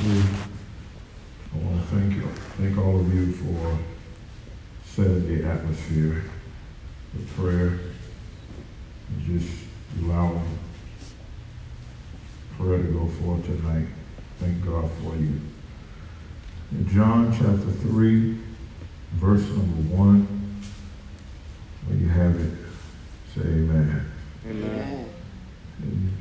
three. I want to thank you, thank all of you for setting the atmosphere with prayer and just allowing prayer to go forth tonight. Thank God for you. In John chapter 3, verse number 1, when you have it, say amen. Amen. In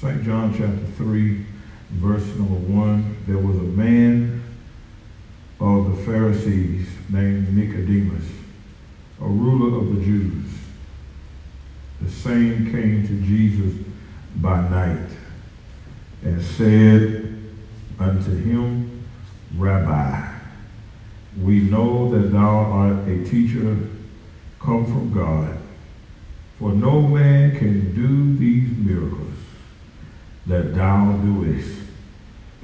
St. John chapter 3, verse number 1, there was a man of the Pharisees named Nicodemus, a ruler of the Jews. The same came to Jesus by night and said unto him, Rabbi, we know that thou art a teacher come from God, for no man can do these miracles that thou doest,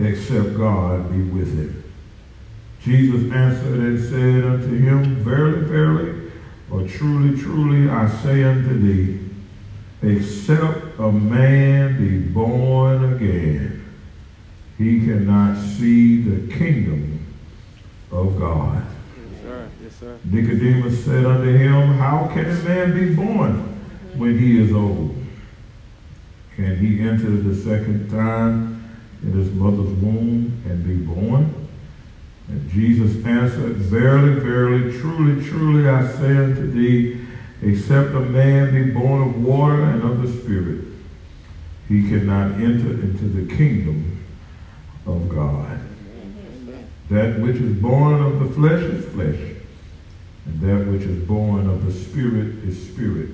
except God be with him. Jesus answered and said unto him, Verily, verily, or truly, truly, I say unto thee, except a man be born again, he cannot see the kingdom of God. Yes, sir. Yes, sir. Nicodemus said unto him, How can a man be born when he is old? Can he enter the second time in his mother's womb and be born? And Jesus answered, Verily, verily, truly, truly, I say unto thee, except a man be born of water and of the Spirit, he cannot enter into the kingdom of God. That which is born of the flesh is flesh, and that which is born of the Spirit is spirit.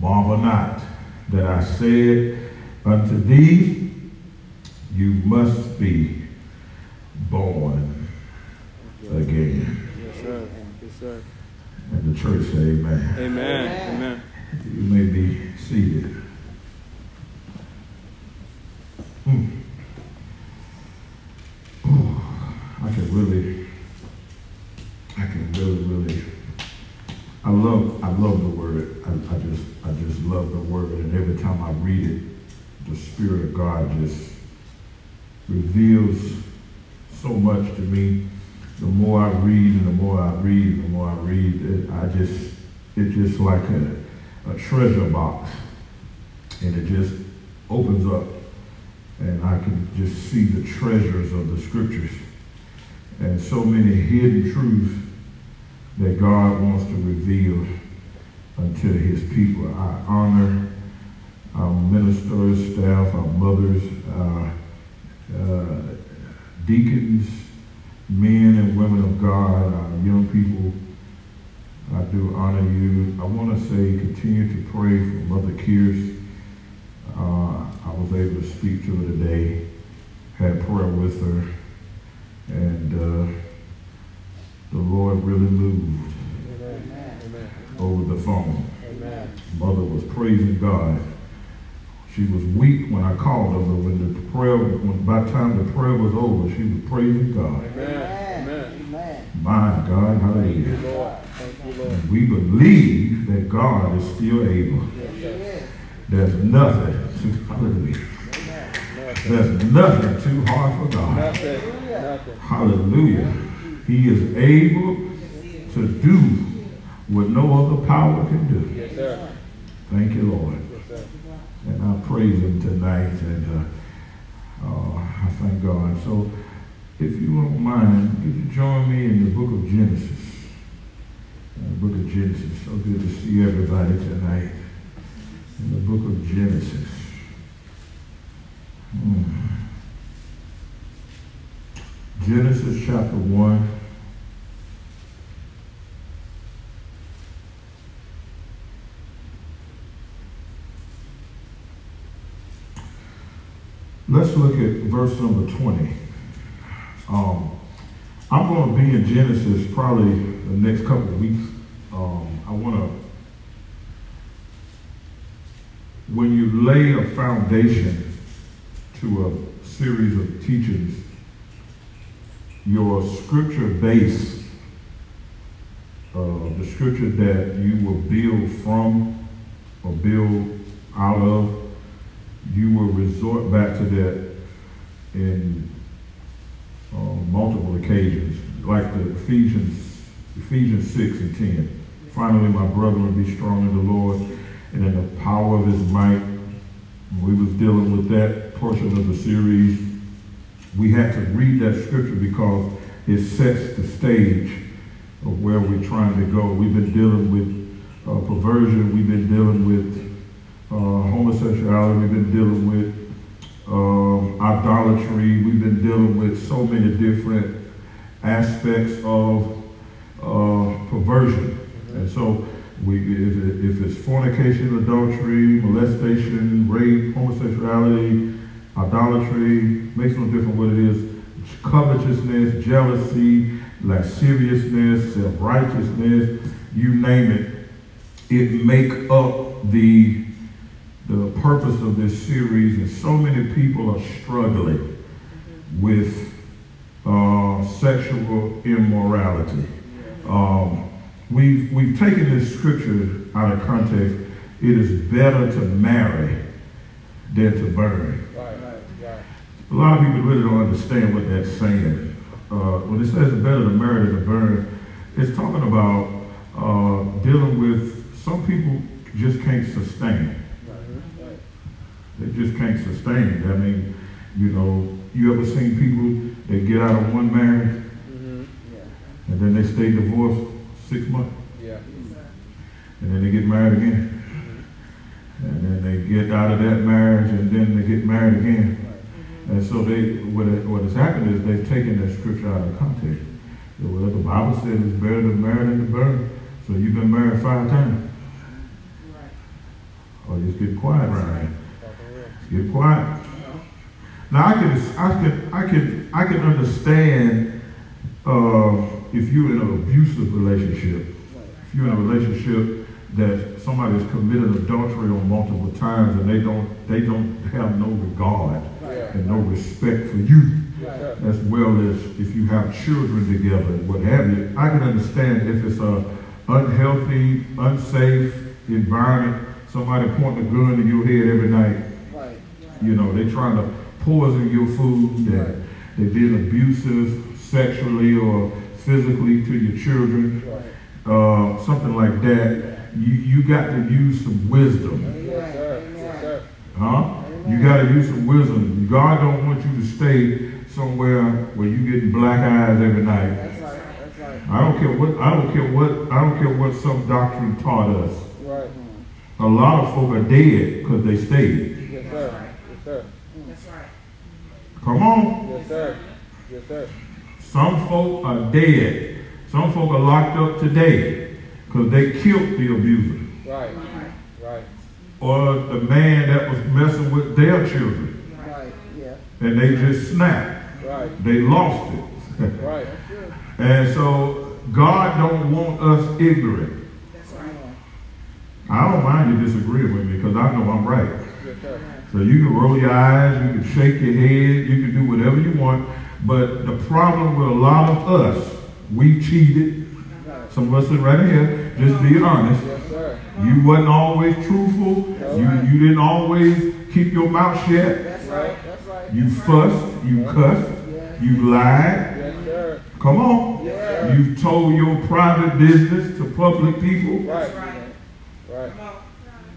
Marvel not that I said unto thee, you must be born again. Yes, sir. Yes, sir. And the church say amen. Amen. Amen. You may be seated. Hmm. I can really, I can really, really, I love, I love the word. I, I just, I just love the word. And every time I read it, the Spirit of God just reveals so much to me. The more I read and the more I read, the more I read, it, I just, it's just like a, a treasure box. And it just opens up and I can just see the treasures of the scriptures and so many hidden truths that God wants to reveal unto his people. I honor our ministers, staff, our mothers, uh, deacons, men and women of God, our young people. I do honor you. I want to say continue to pray for Mother Kears. Uh, I was able to speak to her today, had prayer with her, and uh, the Lord really moved Amen. over the phone. Amen. Mother was praising God. She was weak when I called her, but when the prayer, when by the time the prayer was over, she was praising God. Amen. Amen. My God, hallelujah. Thank you, Lord. We believe that God is still able. Yes, There's nothing too, hallelujah. There's nothing too hard for God. Nothing. Nothing. Hallelujah. He is able to do what no other power can do. Yes, sir. Thank you, Lord. And I praise him tonight, and uh, uh, I thank God. So, if you don't mind, could you join me in the book of Genesis? The book of Genesis. So good to see everybody tonight. In the book of Genesis. Hmm. Genesis chapter 1. Let's look at verse number 20. Um, I'm going to be in Genesis probably the next couple of weeks. Um, I want to, when you lay a foundation to a series of teachings, your scripture base, uh, the scripture that you will build from or build out of, you will resort back to that in uh, multiple occasions, like the Ephesians, Ephesians 6 and 10. Finally, my brethren, be strong in the Lord and in the power of his might. We was dealing with that portion of the series. We had to read that scripture because it sets the stage of where we're trying to go. We've been dealing with uh, perversion. We've been dealing with uh, homosexuality. We've been dealing with um, idolatry. We've been dealing with so many different aspects of uh, perversion. And so, we, if, it, if it's fornication, adultery, molestation, rape, homosexuality, idolatry, makes no difference what it is, covetousness, jealousy, lasciviousness, self-righteousness, you name it, it make up the the purpose of this series and so many people are struggling with uh, sexual immorality. Um, we've, we've taken this scripture out of context. It is better to marry than to burn. A lot of people really don't understand what that's saying. Uh, when it says it's better to marry than to burn, it's talking about uh, dealing with some people just can't sustain. Right. They just can't sustain it. I mean, you know, you ever seen people that get out of one marriage Mm-hmm. and then they stay divorced six months Yeah. and then they get married again. And then they get out of that marriage and then they get married again. And so they, what, it, what has happened is they've taken that scripture out of context. So, Well, the Bible says it's better to marry than to burn. So you've been married five times. Or just get quiet right here. Get quiet. Now I can, I can, I can, I can understand uh, if you're in an abusive relationship, if you're in a relationship that somebody has committed adultery on multiple times and they don't, they don't have no regard and no respect for you, as well as if you have children together and what have you. I can understand if it's a unhealthy, unsafe environment, somebody pointing a gun to your head every night. You know, they're trying to poison your food, Right. they're being abusive sexually or physically to your children, Right. uh, something like that. You, you got to use some wisdom. Yes, sir. Yes, sir. Huh? You got to use some wisdom. God don't want you to stay somewhere where you getting black eyes every night. That's right. That's right. I don't care what I don't care what I don't care what some doctrine taught us. Right. A lot of folk are dead because they stayed. Yes, sir. That's right. Come on. Yes, sir. Yes, sir. Some folk are dead. Some folk are locked up today because they killed the abuser Right. Right. or the man that was messing with their children Right. Yeah. and they just snapped. Right. They lost it. Right. and so God don't want us ignorant. That's right. I don't mind you disagreeing with me because I know I'm right. Yes, sir. So you can roll your eyes, you can shake your head, you can do whatever you want. But the problem with a lot of us, we cheated. Some of us sitting right here, just be honest. Yes, sir. You wasn't always truthful. You, you didn't always keep your mouth shut. That's right. That's right. You fussed, you cussed, you lied. Yes, sir. Come on. Yes. You told your private business to public people. Right. Right. Right. Come on.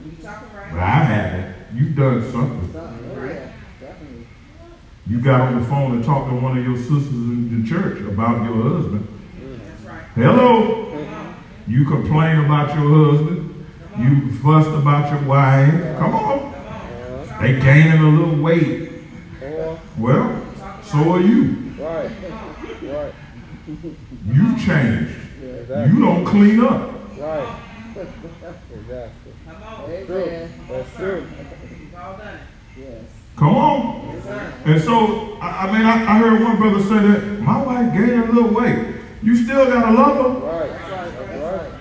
You talking But? I haven't. You've done something. Right. You got on the phone and talked to one of your sisters in the church about your husband. Right. Hello. You complain about your husband. You fussed about your wife. Come on. Uh-huh. They gaining a little weight. Well, so are you. right. Right. You changed. Yeah, exactly. You don't clean up. Exactly. Come on. That's true. That's true. All done. Yes. Come on. And so, I, I mean, I, I heard one brother say that my wife gained a little weight. You still gotta love her. Right. That's right.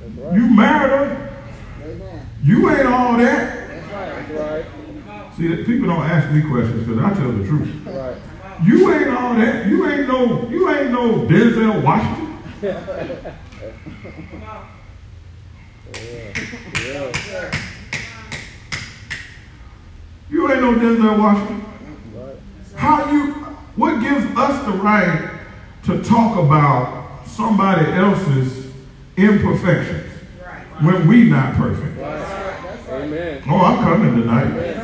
That's right. You married her. Amen. You ain't all that. That's right. That's right. See, people don't ask me questions because I tell the truth. Right. You ain't all that. You ain't no. You ain't no Denzel Washington. Come on. Yeah. Yeah. You ain't no Denzel Washington. Right. How you what gives us the right to talk about somebody else's imperfections Right. when we not perfect. Amen. Oh, I'm coming tonight.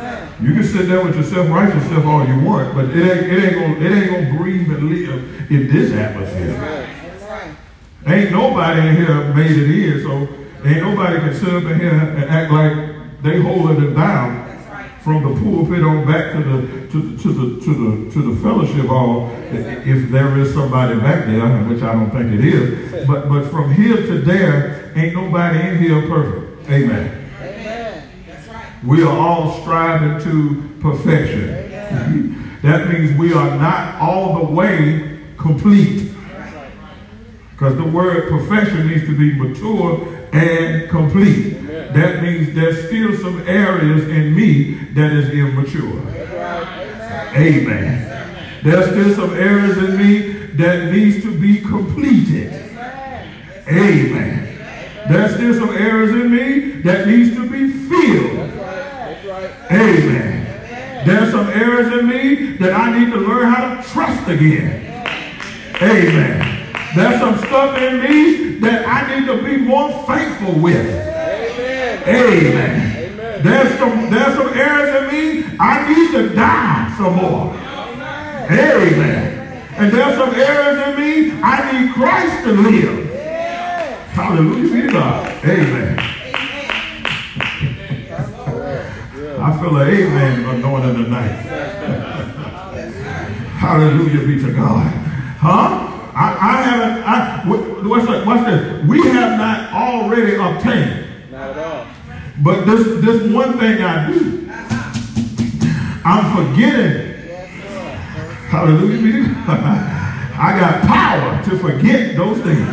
You can sit there with your self-righteous self all you want, but it ain't, it ain't gonna, it ain't gonna breathe and live in this atmosphere. That's right. Ain't nobody in here made it in, so ain't nobody can sit up in here and act like they holding it down from the pulpit on back to the to the to the to the to the fellowship hall. If there is somebody back there, which I don't think it is, but but from here to there, ain't nobody in here perfect. Amen. Amen. That's right. We are all striving to perfection. that means we are not all the way complete. Because the word perfection needs to be mature and complete. Amen. That means there's still some areas in me that is immature. Amen. There's still some areas in me that needs to be completed. Amen. There's still some areas in me that needs to be filled. Amen. There's some areas in me that I need to learn how to trust again. Amen. There's some stuff in me that I need to be more faithful with. Amen. Amen. Amen. There's some there's some areas in me I need to die some more. Amen. And there's some areas in me I need Christ to live. Hallelujah be to God. Amen. I feel an amen anointing tonight. Hallelujah be to God. Huh? I, I haven't, I, wh- what's that, what's that? We have not already obtained. Not at all. But this, this one thing I do, I'm forgetting. Hallelujah be to God. I got power to forget those things.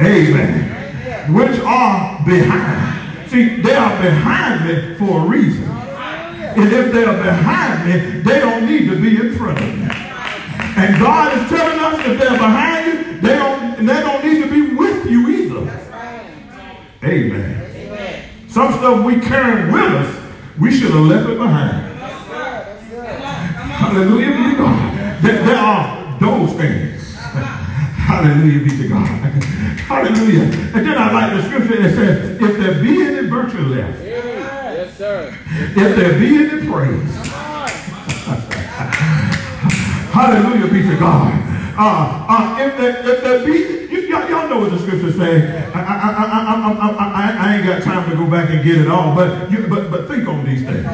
Amen. Which are behind. See, they are behind me for a reason. And if they are behind me, they don't need to be in front of me. And God is telling us if they're behind you, they don't, they don't need to be with you either. Amen. Some stuff we carry with us, we should have left it behind. Hallelujah be to God. There, there are those things. Hallelujah be to God. Hallelujah. And then I like the scripture that says, if there be any virtue left, Yes, sir. if there be any praise, hallelujah be to God. Uh, uh, if, there, if there be, you, y'all, know what the scripture say. I, I, I, I, ain't got time to go back and get it all, but you, but, but think on these things.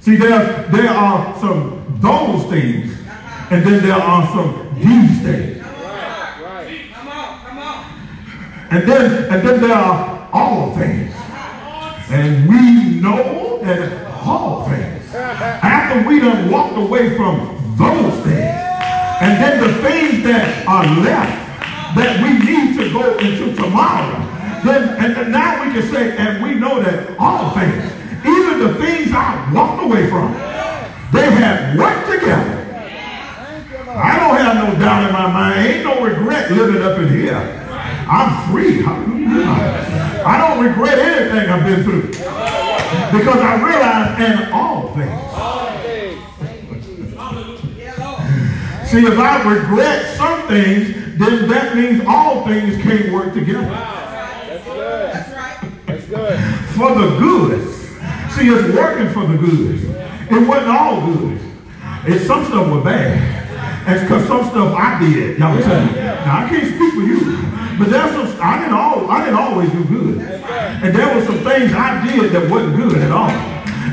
See, there, there are some those things, and then there are some these things. And then, and then there are all things. And we know that all things, after we done walked away from those things, and then the things that are left that we need to go into tomorrow, then and then now we can say, and we know that all things, even the things I walked away from, they have worked together. I don't have no doubt in my mind. Ain't no regret living up in here. I'm free. I don't regret anything I've been through. Because I realize in. All things. See, if I regret some things, then that means all things can't work together. That's good. That's right. That's good. For the good. See, it's working for the good. It wasn't all good. It's some stuff was bad. And because some stuff I did, y'all tell me. Now I can't speak for you, but there's some I didn't all I didn't always do good. And there were some things I did that wasn't good at all.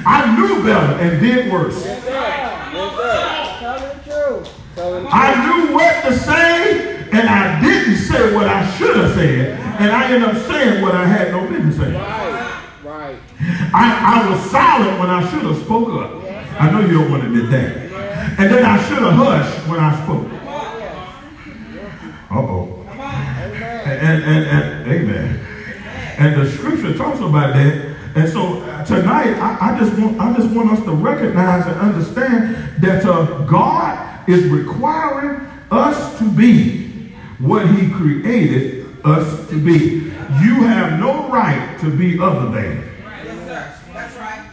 I knew better and did worse. Yes, sir. Yes, sir. Tell the truth. Tell them I knew what to say, and I didn't say what I should have said, and I ended up saying what I had no business saying. Right. Right. I, I was silent when I should have spoke up. I know you don't want to admit that. And then I should have hushed when I spoke. Uh-oh. And, and, and, and, amen. And the scripture talks about that. And so uh, tonight, I, I just want I just want us to recognize and understand that uh, God is requiring us to be what He created us to be. You have no right to be other than. Yes, sir. That's right.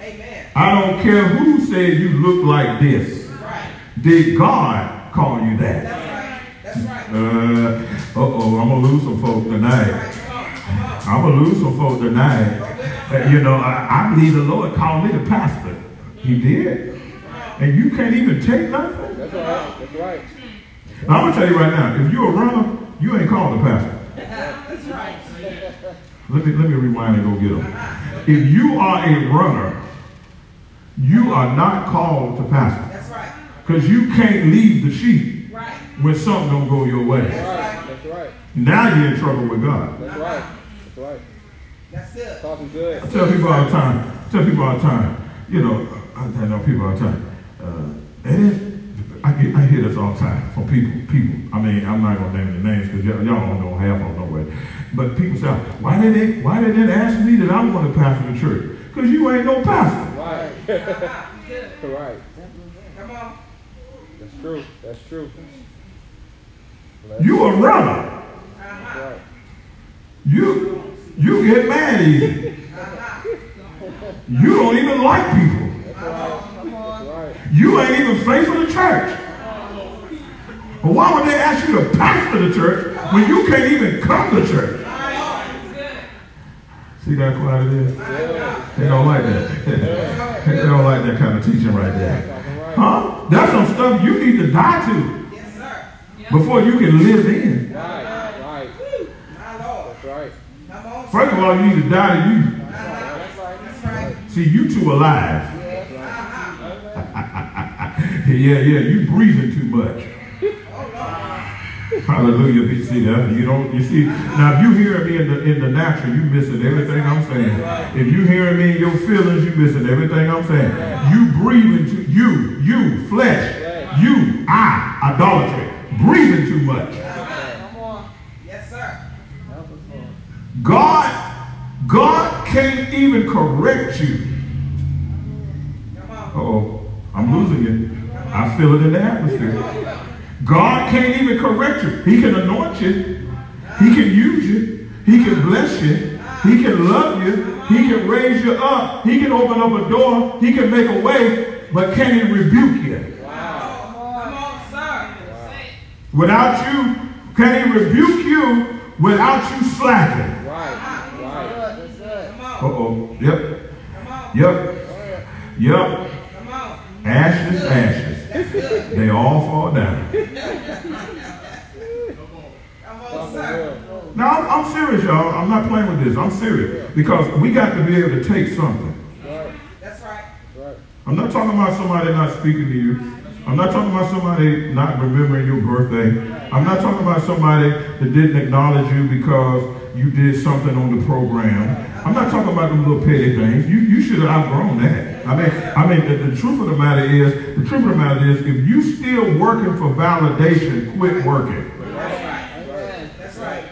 Amen. I don't care who said you look like this. Right. Did God call you that? That's right. That's right. Uh oh, I'm gonna lose some folk tonight. Come on. Come on. I'm gonna lose some folk tonight. Uh, you know, I, I believe the Lord called me the pastor. He did. And you can't even take nothing. That's right. That's right. Now, I'm gonna tell you right now, if you're a runner, you ain't called the pastor. That's right. Let me let me rewind and go get them. If you are a runner, you are not called to pastor. That's right. Because you can't leave the sheep Right. when something don't go your way. Right. That's right. Now you're in trouble with God. That's right. That's right. That's it. Talking good. I tell people all the time, tell people all the time, you know, I I tell people all the time, uh, and it, I, get, I hear this all the time from people, people. I mean, I'm not gonna name the names because y'all, y'all don't know half of them no way. But people say, why did they, why did they ask me that I want to pastor the church? Because you ain't no pastor. Right. Right. Come on. That's true. That's true. You a runner. That's right. You, you get mad easy. You don't even like people. That's right. That's right. You ain't even faithful to church. But why would they ask you to pastor the church when you can't even come to church? See that quiet it is? They don't like that. they don't like that kind of teaching right there. Huh? That's some stuff you need to die to before you can live in. First of all, you need to die to you. See, you two alive. Yeah, yeah, you breathing too much. Hallelujah. You see that? You don't. You see now. If you hear me in the in the natural, you missing everything I'm saying. If you hearing me in your feelings, you missing everything I'm saying. You breathing too. You, you, flesh. You, I, idolatry. Breathing too much. Come on. Yes, sir. God, God can't even correct you. Oh, I'm losing it. I feel it in the atmosphere. God can't even correct you. He can anoint you. He can use you. He can bless you. He can love you. He can raise you up. He can open up a door. He can make a way. But can he rebuke you? Come on, sir. Without you, can he rebuke you without you slacking? Right. Right. That's good. Come on. Uh-oh. Yep. Yep. Yep. Ashes, ashes. They all fall down. Now, I'm, I'm serious, y'all. I'm not playing with this. I'm serious. Because we got to be able to take something. That's. Right. I'm not talking about somebody not speaking to you. I'm not talking about somebody not remembering your birthday. I'm not talking about somebody that didn't acknowledge you because you did something on the program. I'm not talking about them little petty things. You, you should have outgrown that. I mean, I mean, the, the truth of the matter is, the truth of the matter is, if you still working for validation, quit working. That's right. That's right.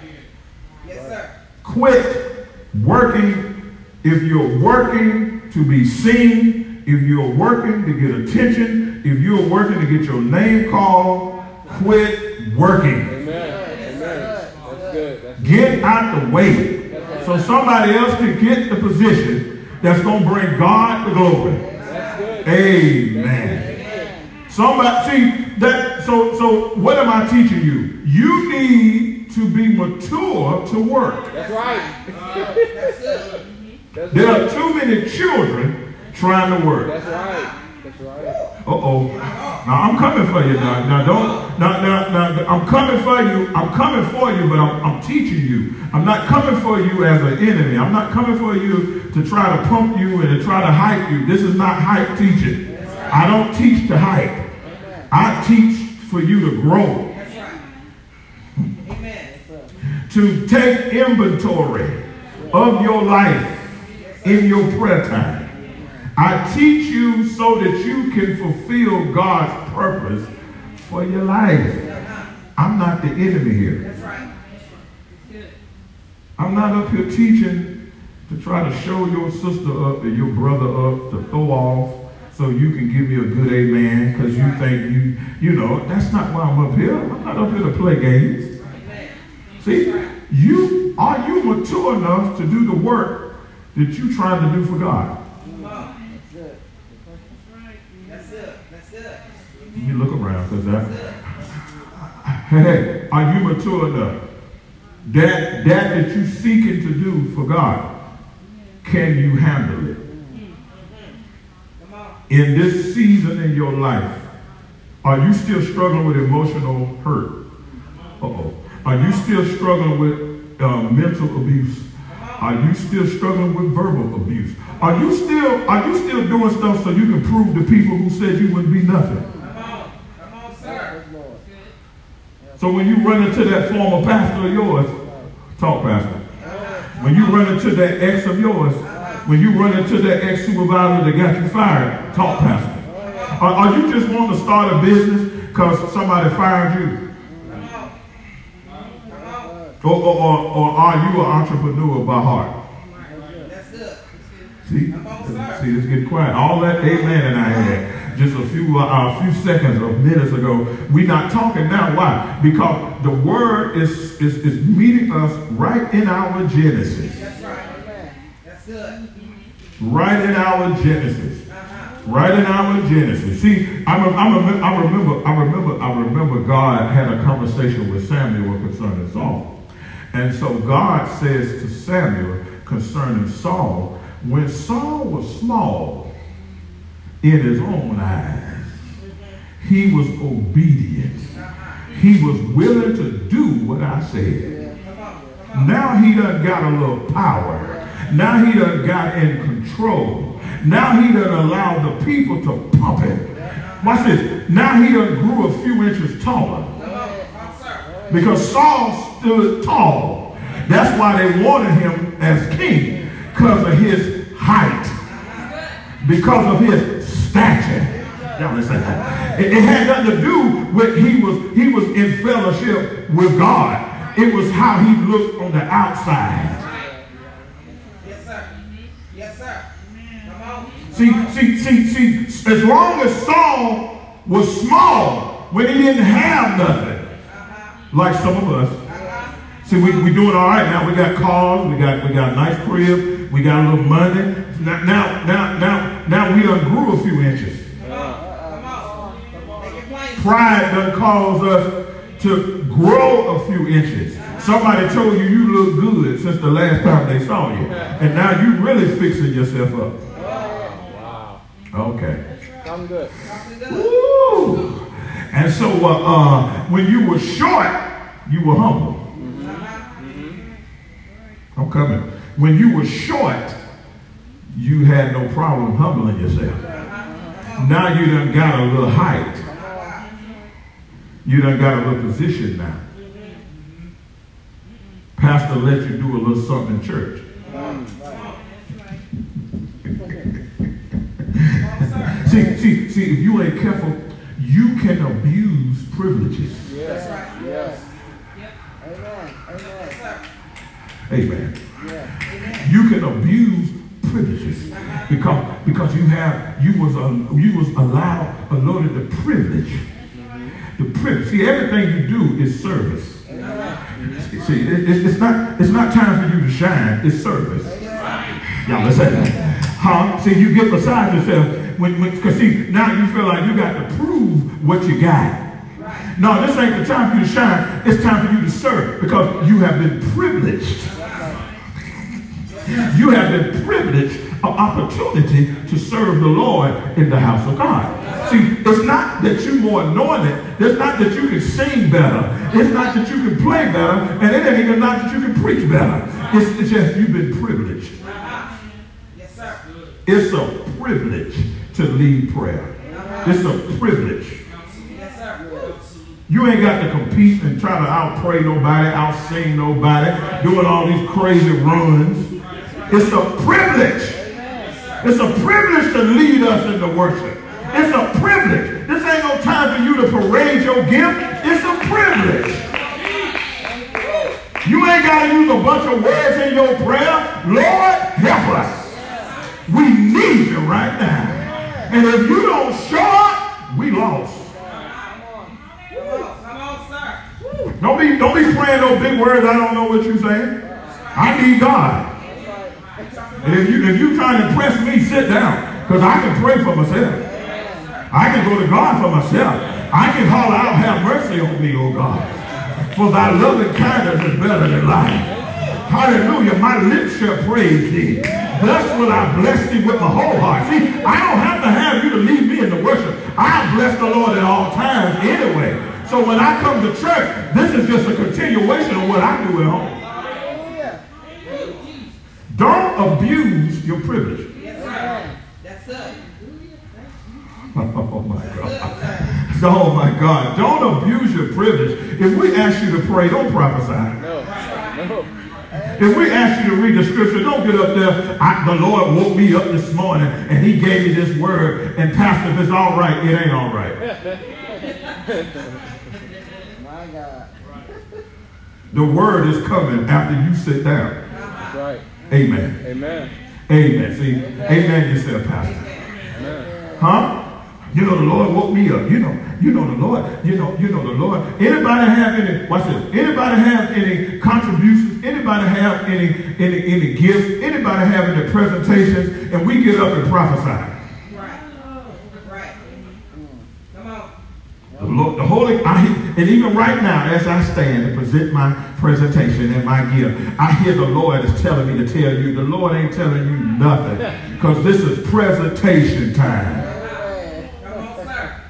Yes, sir. Quit working if you're working to be seen, if you're working to get attention, if you're working to get your name called, quit working. Amen. Amen. That's good. That's Get out the way so somebody else can get the position that's going to bring God the glory. Amen. Somebody see that so so what am I teaching you? You need to be mature to work. That's right. That's There are too many children trying to work. That's right. Uh-oh. Now I'm coming for you now. Now don't now, now, now I'm coming for you. I'm coming for you, but I'm, I'm teaching you. I'm not coming for you as an enemy. I'm not coming for you to try to pump you and to try to hype you. This is not hype teaching. I don't teach to hype. I teach for you to grow, to take inventory of your life in your prayer time. I teach you so that you can fulfill God's purpose for your life. I'm not the enemy here. That's right. I'm not up here teaching to try to show your sister up and your brother up to throw off so you can give me a good amen because you think you, you know, that's not why I'm up here. I'm not up here to play games. See, you are you mature enough to do the work that you're trying to do for God? Come on. That's it. good. That's good. You look around because that. Hey, are you mature enough? That that that you seeking to do for God, can you handle it? In this season in your life, are you still struggling with emotional hurt? Uh-oh. Are you still struggling with uh, mental abuse? Are you still struggling with verbal abuse? Are you still are you still doing stuff so you can prove to people who said you wouldn't be nothing? Come on. Come on, sir. Yes, Lord. So when you run into that former pastor of yours, talk pastor. When you run into that ex of yours, when you run into that ex supervisor that got you fired, talk pastor. Are, you just wanting to start a business because somebody fired you? Or, or, or, or are you an entrepreneur by heart? See, see, it's getting quiet. All that amen and I had just a few uh, a few seconds or minutes ago. We're not talking now. Why? Because the word is, is, is meeting us right in our Genesis. That's right. That's good. Right in our Genesis. Uh-huh. Right in our Genesis. See, I, rem- I, remember, I remember, I remember, I remember God had a conversation with Samuel concerning Saul. And so God says to Samuel concerning Saul, when Saul was small in his own eyes, he was obedient. He was willing to do what I said. Now he done got a little power. Now he done got in control. Now he done allowed the people to pump it. Watch this. Now he done grew a few inches taller. Because Saul stood tall. That's why they wanted him as king. Because of his height. Because of his stature. Y'all listen. It, it had nothing to do with he was he was in fellowship with God. It was how he looked on the outside. Yes, sir. Yes, sir. Come on. See, see, see, see, as long as Saul was small, when he didn't have nothing, uh-huh. like some of us. Uh-huh. See, we, we doing all right now. We got cars, we got we got a nice crib, we got a little money. Now, now, now, now, now we done grew a few inches. Come on. Make it plain. Pride done caused us to grow a few inches. Somebody told you you look good since the last time they saw you. And now you really fixing yourself up. Wow. Okay. I'm good. Woo! And so uh, uh, when you were short, you were humble. I'm coming. When you were short, you had no problem humbling yourself. Now you done got a little height. You done got a little position now. Pastor let you do a little something in church. See, see, see, if you ain't careful, you can abuse privileges. Yes. right. Yes. Amen. Amen. Amen. Yeah. You can abuse privileges because because you have you was uh, you was allowed allotted the privilege. The privilege. See, everything you do is service. See, it- it- it's not it's not time for you to shine. It's service. Y'all listen. Huh? See, you get beside yourself when because see now you feel like you got to prove what you got. No, this ain't the time for you to shine. It's time for you to serve because you have been privileged. You have been privileged an opportunity to serve the Lord in the house of God. See, it's not that you're more anointed. It's not that you can sing better. It's not that you can play better. And it ain't even not that you can preach better. It's, it's just you've been privileged. Yes, sir. It's a privilege to lead prayer. It's a privilege. You ain't got to compete and try to out pray nobody, out sing nobody, doing all these crazy runs. It's a privilege. It's a privilege to lead us into worship. It's a privilege. This ain't no time for you to parade your gift. It's a privilege. You ain't got to use a bunch of words in your prayer. Lord, help us. We need you right now. And if you don't show up, we lost. Don't be, don't be praying no big words. I don't know what you're saying. I need God. And if you if you trying to impress me, sit down. Because I can pray for myself. I can go to God for myself. I can holler out, have mercy on me, oh God. For thy loving kindness is better than life. Hallelujah. My lips shall praise thee. Thus will I bless thee with my whole heart. See, I don't have to have you to lead me in the worship. I bless the Lord at all times anyway. So when I come to church, this is just a continuation of what I do at home. Hallelujah. Don't abuse your privilege. Yes, sir. That's it. Oh my God. Oh my God. Don't abuse your privilege. If we ask you to pray, don't prophesy. No. No. If we ask you to read the scripture, don't get up there. I, the Lord woke me up this morning and he gave me this word. And pastor, if it's all right, it ain't all right. My God. The word is coming after you sit down. That's right. Amen. Amen. Amen. See, amen yourself, pastor. Amen. Huh? You know the Lord woke me up. You know, you know the Lord. You know, you know the Lord. Anybody have any? Watch this. Anybody have any contributions? Anybody have any any any gifts? Anybody have any presentations? And we get up and prophesy. Right. Right. Come on. The Lord, the Holy, I, and even right now, as I stand and present my presentation and my gift, I hear the Lord is telling me to tell you. The Lord ain't telling you nothing, because this is presentation time. Come on, sir.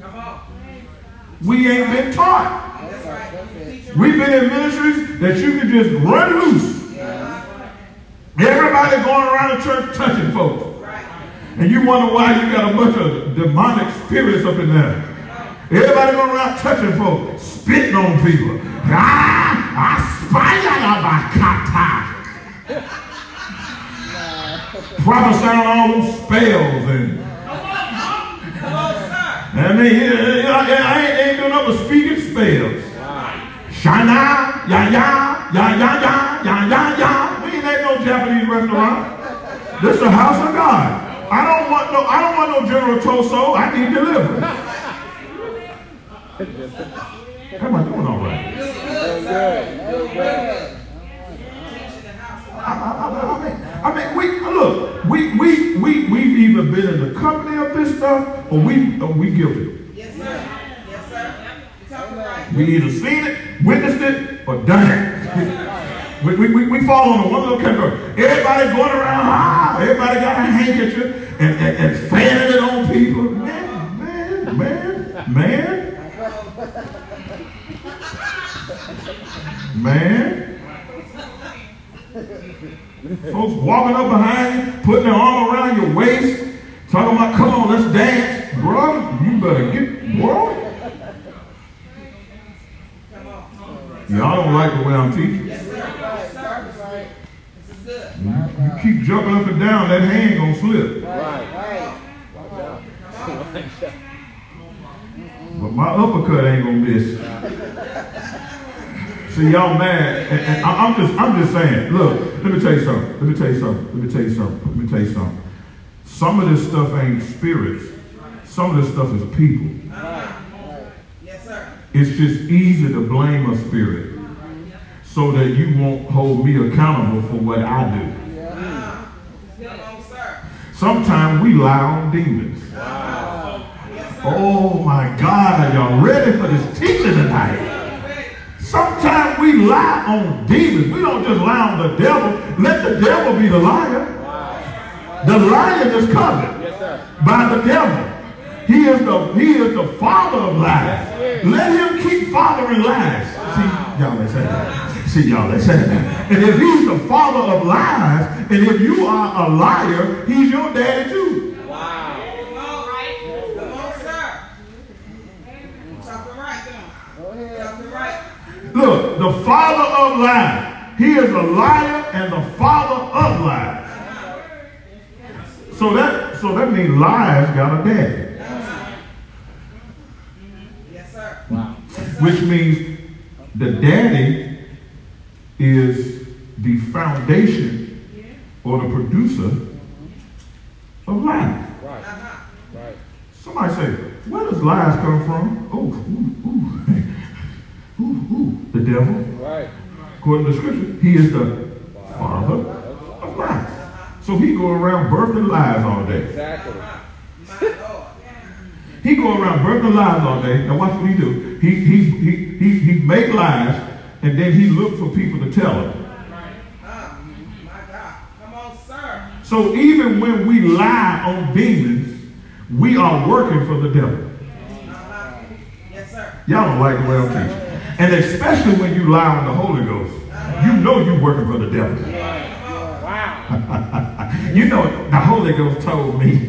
Come on. We ain't been taught. That's right. That's it. Teacher. We've been in ministries that you can just run loose. Everybody going around the church touching folks. And you wonder why you got a bunch of demonic spirits up in there. Everybody going around touching folks, spitting on people. Ah, aspire Prophesying all those spells and. I mean, I ain't, ain't doing nothing but speaking spells. Shana, ya ya, ya ya ya, ya ya ya. We ain't at no Japanese restaurant. This is a house of God. I don't want no, I don't want no General Toso. I need deliverance. How am I doing all right? I, I, I, mean, I mean, we look, we we we we've either been in the company of this stuff or we or we guilty. Yes, sir. Yes, sir. We either seen it, witnessed it, or done it. We, we, we, we fall on one little category. Everybody going around, ah, everybody got a handkerchief and, and, and fanning it on people. Man, man, man, man. Man. Folks walking up behind you, putting their arm around your waist, talking about, come on, let's dance. Bro, you better get, bro. Y'all don't like the way I'm teaching. Yes, sir. Yes, sir. This is good. You keep jumping up and down, that hand gonna slip. Right. Right. But my uppercut ain't gonna miss. See, y'all mad. And, and I- I'm just, I'm just saying. Look, let me tell you something. Let me tell you something. Let me tell you something. Let me tell you something. Some of this stuff ain't spirits. Some of this stuff is people. Yes, sir. It's just easy to blame a spirit so that you won't hold me accountable for what I do. Sometimes we lie on demons. Yes, sir. Oh my God, are y'all ready for this teaching tonight? Sometimes we lie on demons. We don't just lie on the devil. Let the devil be the liar. The liar is covered Yes, by the devil. He is the he is the father of lies. Let him keep fathering lies. See, y'all ain't saying that. See, y'all ain't saying that. And if he's the father of lies, and if you are a liar, he's your daddy too. Wow. Come on, right? Come on, sir. Talking right. Go ahead. Talking right. Look, the father of lies. He is a liar and the father of lies. So that so that means lies got a daddy. Yes, sir. Wow. Which means the daddy is the foundation or the producer of lies. Right. Uh-huh. Right. Somebody say, where does lies come from? Oh, ooh, ooh, ooh, ooh, the devil. Right. According to the scripture, he is the father of lies. So he go around birthing lies all day. Exactly. My Lord. go around burning lies all day. Now watch what he do. He he he he he make lies and then he look for people to tell him. My God. Come on, sir. So even when we lie on demons, we are working for the devil. Yes, sir. Y'all don't like the way I'm teaching. And especially when you lie on the Holy Ghost, you know you're working for the devil. Wow. You know, the Holy Ghost told me.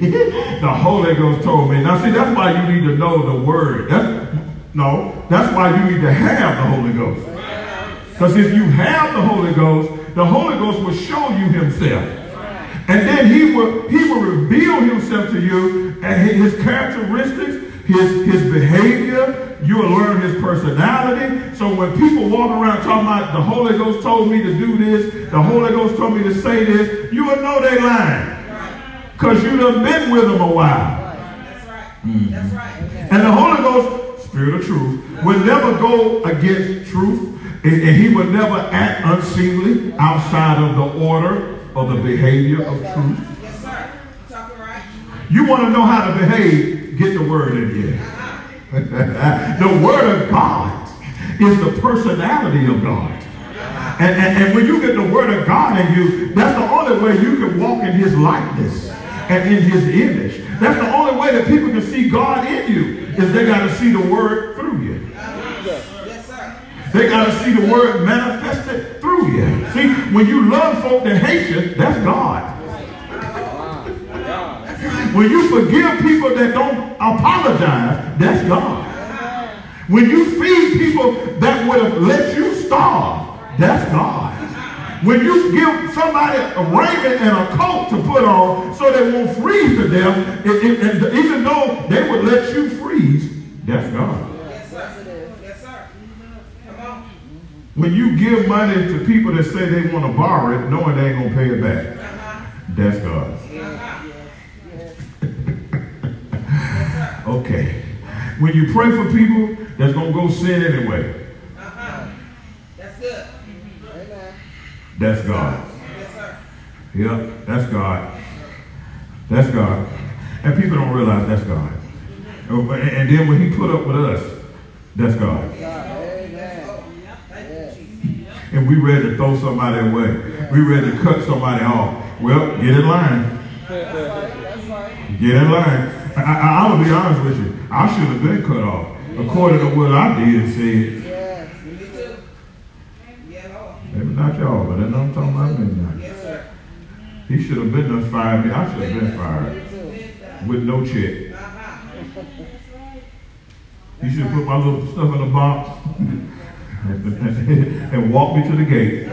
the Holy Ghost told me. Now, see, that's why you need to know the Word. That's, no, that's why you need to have the Holy Ghost. Because if you have the Holy Ghost, the Holy Ghost will show you Himself. And then He will He will reveal Himself to you and His characteristics, His His behavior. You will learn His personality. So when people walk around talking about the Holy Ghost told me to do this, the Holy Ghost told me to say this, you will know they lying. Because you done been with them a while. That's right. That's right. Mm-hmm. And the Holy Ghost, Spirit of truth, will never go against truth. And, and he will never act unseemly outside of the order or the behavior of truth. Yes, sir. Talking right. You want to know how to behave, get the word in you. the word of God is the personality of God. And, and, and when you get the word of God in you, that's the only way you can walk in his likeness and in his image. That's the only way that people can see God in you, is they got to see the word through you. They got to see the word manifested through you. See, when you love folk that hate you, that's God. When you forgive people that don't apologize, that's God. When you feed people that would have let you starve, that's God. When you give somebody a raiment and a coat to put on so they won't freeze to death, and, and- and even though they would let you freeze, that's God. Yes. Yes, sir. Come on. When you give money to people that say they want to borrow it, knowing they ain't gonna pay it back, that's God. Okay. When you pray for people that's gonna go sin anyway, Uh-huh. That's good. That's God. Yes, sir. Yep, that's God. That's God. And people don't realize that's God. Oh, And and then when he put up with us, that's God. God. Amen. Thank you, Yes. Jesus. And we ready to throw somebody away. We ready to cut somebody off. Well, get in line. That's right. That's right. Get in line. I, I, I'm gonna be honest with you. I should have been cut off according to what I did and said. Yes. Me too. Maybe not y'all, but that's what I'm talking about me now. Yes, sir. He should have been done fired me. I should have been fired with no check. Uh-huh. He should have put my little stuff in a box and walk me to the gate.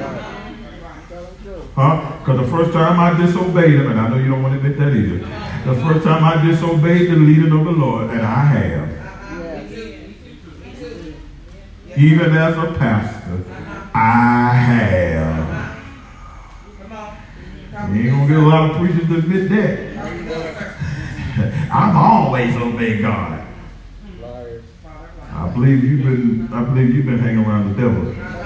Huh? Because the first time I disobeyed him, and I know you don't want to admit that either. The first time I disobeyed the leading of the Lord, and I have, even as a pastor, I have. You ain't gonna get a lot of preachers to admit that. I'm always obeying God. I believe you've been. I believe you've been hanging around the devil.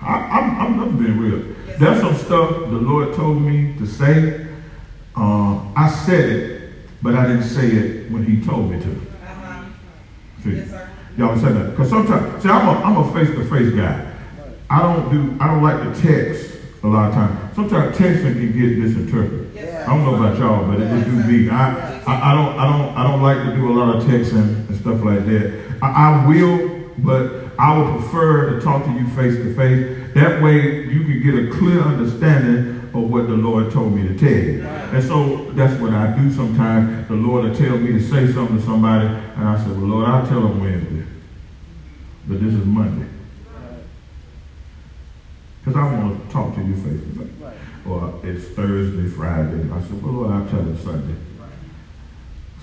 For real. I, I'm, I'm, I'm being real. That's some stuff the Lord told me to say. Uh, I said it, but I didn't say it when He told me to. Uh-huh. See, Yes, sir. y'all understand that? Because sometimes, see, I'm a, I'm a face-to-face guy. I don't do. I don't like to text a lot of times. Sometimes texting can get misinterpreted. Yes, I don't know about y'all, but it, it do me. I, I, I don't, I don't, I don't like to do a lot of texting and stuff like that. I, I will, but I would prefer to talk to you face to face. That way, you can get a clear understanding of what the Lord told me to tell you. And so that's what I do sometimes. The Lord will tell me to say something to somebody, and I said, "Well, Lord, I'll tell them Wednesday, but this is Monday." Because I want to talk to you face to face. Or it's Thursday, Friday. I said, well, Lord, I'll tell them Sunday.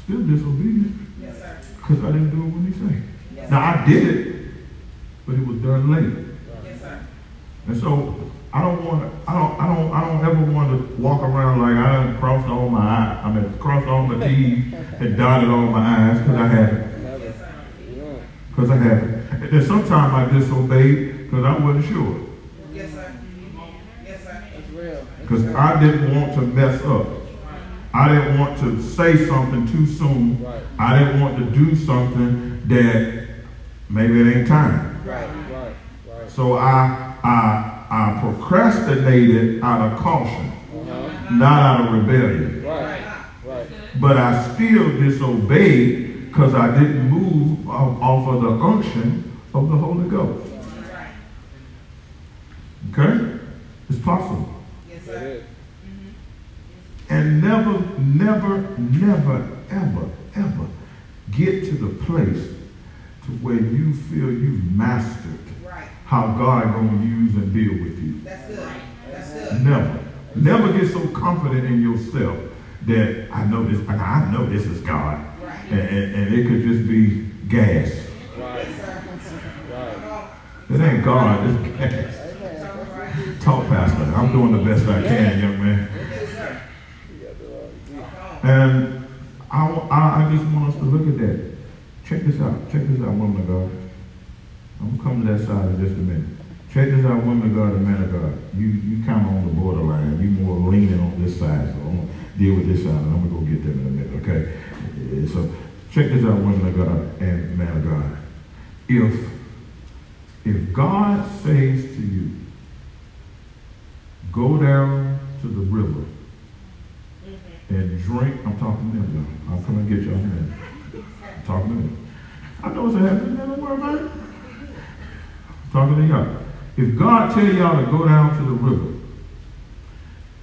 Still disobedient Yes, sir. because I didn't do it when he said. Yes, Now, I did it, but it was done late. Yes, sir. And so I don't want to, I don't, I don't, I don't ever want to walk around like I done crossed all my eyes. I mean, crossed all my T's and dotted all my I's because I haven't. Never. Yes, Because I haven't. And then sometimes I disobeyed because I wasn't sure. Yes, sir. Yes, sir. That's real. Because I didn't want to mess up. I didn't want to say something too soon. Right. I didn't want to do something that maybe it ain't time. Right. Right. Right. So I I I procrastinated out of caution, Uh-huh. not out of rebellion. Right. Right. But I still disobeyed because I didn't move off, off of the unction of the Holy Ghost. Okay? It's possible. Yes, sir. And never, never, never, ever, ever get to the place to where you feel you've mastered Right. how God gonna use and deal with you. That's good. That's good. Never. Never get so confident in yourself that I know this, I know this is God. Right. And, and, and it could just be gas. Right. Yes, sir. Right. Come on. It ain't God, it's gas. Talk Pastor. I'm doing the best I can, young man. Yes, sir. You got the right. Yeah. Come on. And I, I, I just want us to look at that. Check this out. Check this out, woman of God. I'm going to come to that side in just a minute. Check this out, woman of God and man of God. You you kind of on the borderline. You more leaning on this side. So I'm going to deal with this side and I'm going to go get them in a minute, okay? So check this out, woman of God and man of God. If, if God says to you, go down to the river mm-hmm. and drink. I'm talking to them, y'all. I'm coming to get y'all here. Talking to them. I know what's happening. Don't worry about it. I'm talking to y'all. If God tell y'all to go down to the river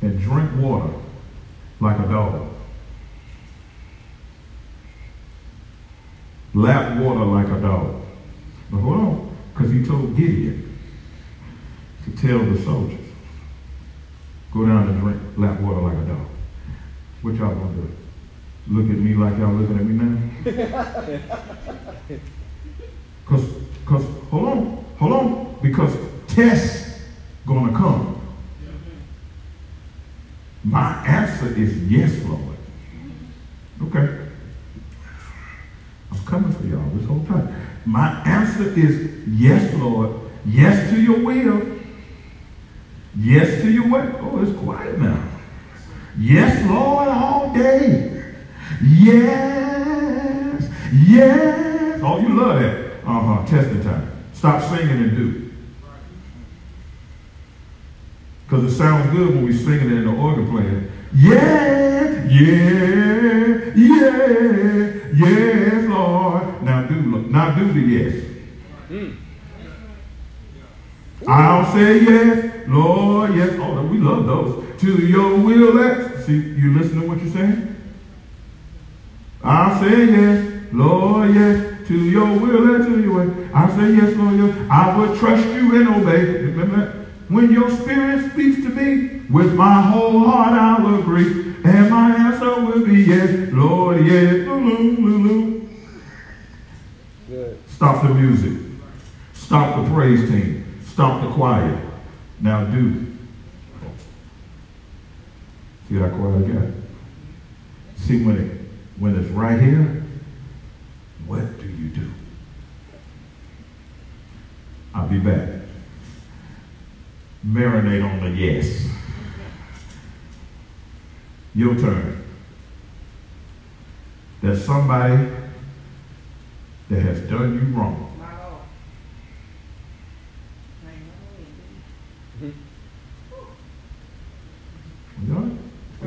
and drink water like a dog, lap water like a dog. But hold on, because he told Gideon to tell the soldiers, go down and drink lap water like a dog. What y'all gonna do? Look at me like y'all looking at me now? Cause, cause, hold on, hold on, because tests gonna come. My answer is yes, Lord. Okay. I'm coming for y'all this whole time. My answer is yes, Lord. Yes to your will. Yes to your way. Oh, it's quiet now. Yes, Lord, all day. Yes. Yes. Oh, you love that. Uh-huh. Testing time. Stop singing and do. Because it sounds good when we're singing it in the organ playing. Yeah, yeah, yeah, yes, Lord. Now do, now do the yes. I'll say yes, Lord, yes. Oh, we love those. To your will, let see you listen to what you're saying. I'll say yes, Lord, yes. To your will and to your way. I say yes, Lord, yes. I will trust you and obey. Remember that? When your spirit speaks to me, with my whole heart I'll agree. And my answer will be yes, Lord, yes. Stop the music. Stop the praise team. Stop the choir. Now do. See how quiet again. See when it when it's right here, what do you do? I'll be back. Marinate on the yes. Your turn. There's somebody that has done you wrong. My Lord.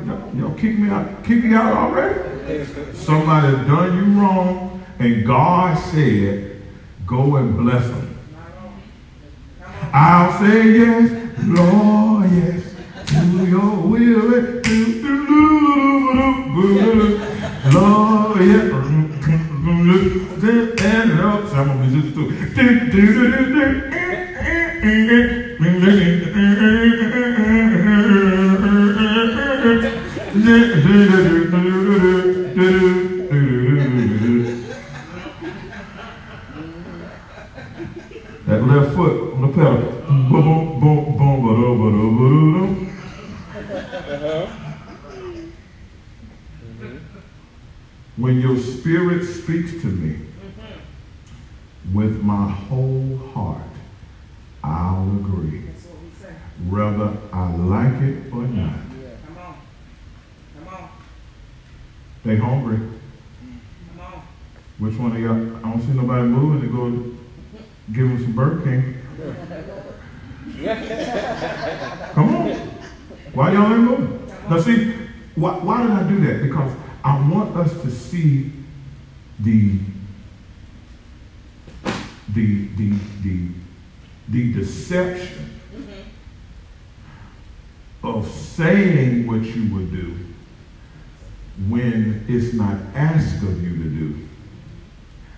Y'all, kick me out, kick me out already? Somebody done you wrong, and God said, go and bless them. I'll say yes, Lord, yes, to your will. to- to- Lord, yes. And some of me just That left foot on the pedal. Boom, boom, boom, boom, ba-dum, ba-dum, ba-dum. When your spirit speaks to me with my whole heart, I'll agree, That's what we say. whether I like it or not. Come on. Come on. They hungry. Come on. Which one of y'all? I don't see nobody moving to go give them some Burger King. Come on. Why y'all ain't moving? Now see, why, why did I do that? Because I want us to see the the the the the deception of saying what you would do when it's not asked of you to do.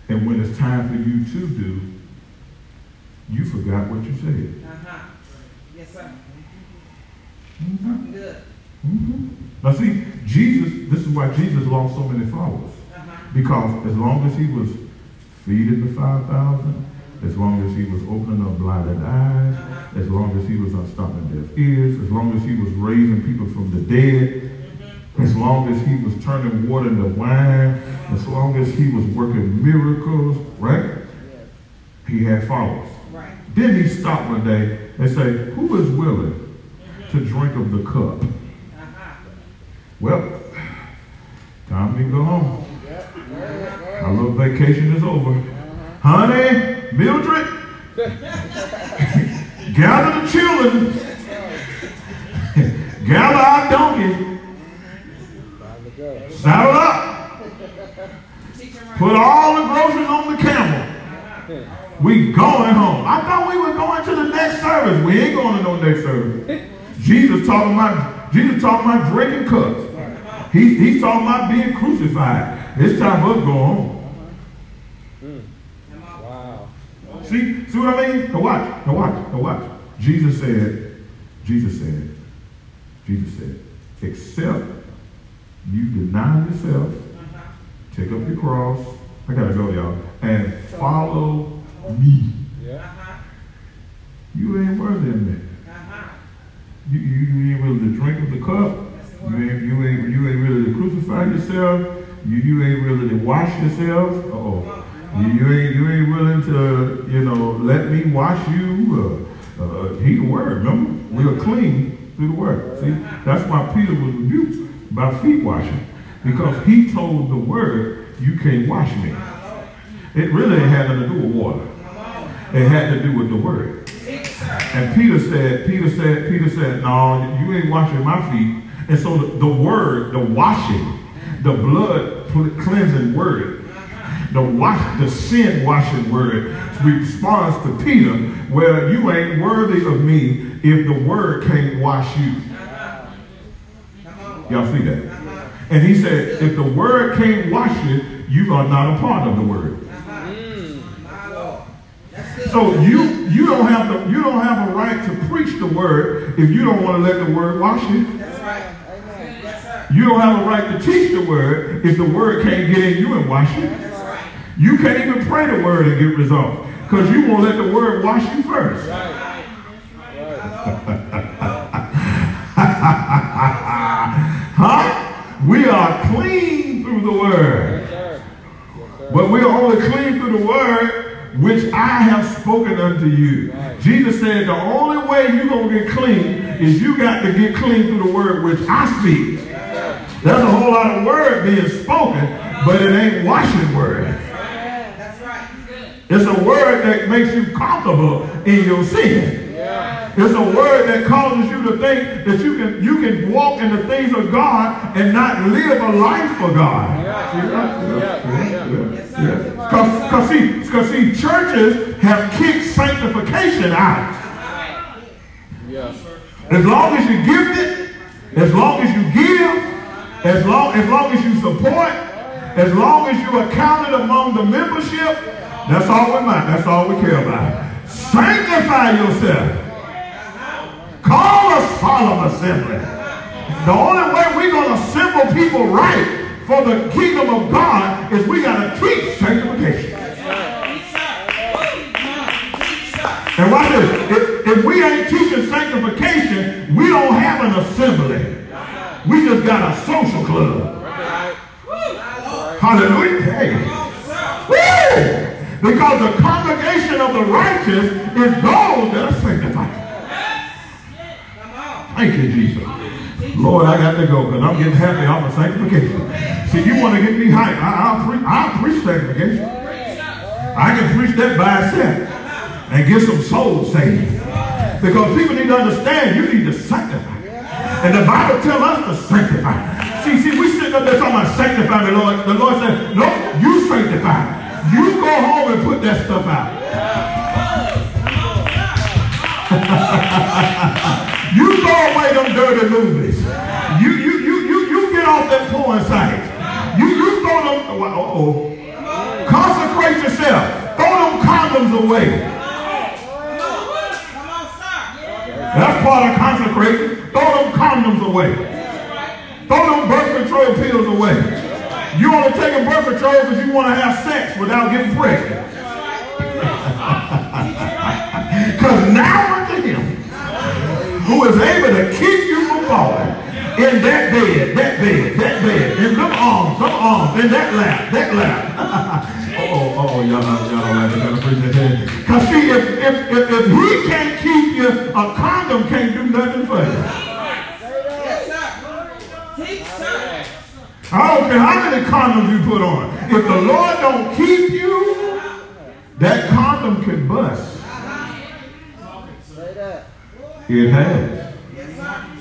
And when it's time for you to do, you forgot what you said. Uh-huh. Yes, sir. Mhm. Good. Mhm. Now see, Jesus, this is why Jesus lost so many followers. Uh-huh. Because as long as he was feeding the 5,000, as long as he was opening up blinded eyes, as long as he was unstopping deaf ears, as long as he was raising people from the dead, as long as he was turning water into wine, as long as he was working miracles, right? He had followers. Right. Then he stopped one day and said, who is willing to drink of the cup? Uh-huh. Well, time to go home. Yep. Go ahead, go ahead. Our little vacation is over. Honey, Mildred, gather the children, gather our donkey, saddle up, put all the groceries on the camel. We going home. I thought we were going to the next service. We ain't going to no next service. Jesus talking about Jesus talking about drinking cups. He, he's talking about being crucified. It's time for us to go home. Come on. Wow. See, see what I mean? Now watch, now watch, now watch. Jesus said, Jesus said, Jesus said, except you deny yourself, take up your cross, I gotta go, y'all, and follow me. You ain't worthy of me. You, you, you ain't willing to drink of the cup. You ain't, you ain't, you ain't willing to crucify yourself. You, you ain't willing to wash yourself. Uh-oh. You, you ain't, you ain't willing to, you know, let me wash you. Uh, uh, he the word, remember? We are clean through the word. See, that's why Peter was rebuked by feet washing. Because he told the word, you can't wash me. It really had nothing to do with water. It had to do with the word. And Peter said, Peter said, Peter said, no, you ain't washing my feet. And so the, the word, the washing, the blood cleansing word, the wash, the sin washing word responds to Peter, well, you ain't worthy of me if the word can't wash you. Y'all see that? And he said, if the word can't wash you, you are not a part of the word. My Lord. That's good. So you you don't have the you don't have a right to preach the word if you don't want to let the word wash you. That's right. Amen. Yes, sir. You don't have a right to teach the word if the word can't get in you and wash you. That's. You can't even pray the word and get results because you won't let the word wash you first. Right. Huh? We are clean through the word. Yes. Yes. But we are only clean through the word which I have spoken unto you. Right. Jesus said the only way you're going to get clean is you got to get clean through the word which I speak. There's a whole lot of word being spoken, but it ain't washing word. That's right. Good. It's a word that makes you comfortable in your sin. Yeah. It's a word that causes you to think that you can you can walk in the things of God and not live a life for God. Yeah. See that? Yeah. Yeah. Yes, sir. Because cause see, churches have kicked sanctification out. Yeah. As long as you give it, as long as you give, as long as long as you support, as long as you are counted among the membership, that's all we mind. That's all we care about. Sanctify yourself. Call a solemn assembly. The only way we're going to assemble people right for the kingdom of God is we got to teach sanctification. And watch this. If, if we ain't teaching sanctification, we don't have an assembly. We just got a social club. Hallelujah. Hey. Woo! Because the congregation of the righteous is those that are sanctified. Thank you, Jesus. Lord, I got to go because I'm getting happy off of sanctification. See, you want to get me hyped. I, I'll, pre- I'll preach sanctification. I can preach that by itself and get some souls saved. Because people need to understand you need to sanctify. And the Bible tells us to sanctify. See, see, we sitting up there talking about sanctify me, Lord. The Lord said, no, you sanctify. You go home and put that stuff out. you throw away them dirty movies. You you you you you get off that porn site. You you throw them. Uh oh. Consecrate yourself. Throw them condoms away. That's part of consecrating. Throw them condoms away. Throw them birth control pills away. You only taking birth control because you want to have sex without getting pregnant. Because now unto him who is able to keep you from falling in that bed, that bed, that bed, in them arms, them arms, in that lap, that lap. oh, oh, y'all, y'all kind of preach that. Because see, if, if, if, if he can't keep you, a condom can't do nothing for you. Yes, sir. Teach, sir. I don't care how many condoms you put on. If the Lord don't keep you, that condom can bust. It has.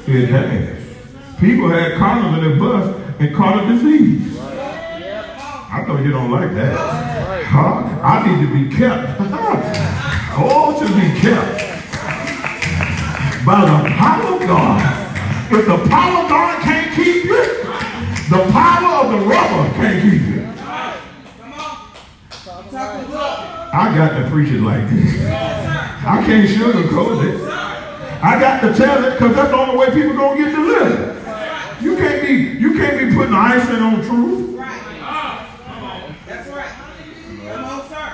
It has. People had condoms and it bust and caught a disease. I know you don't like that. Huh? I need to be kept. oh, to be kept by the power of God. If the power of God can't keep you, the power of the rubber can't keep you. I got to preach it like this. I can't sugarcoat it. I got to tell it because that's the only way people gonna get delivered. You can't be you can't be putting icing on truth.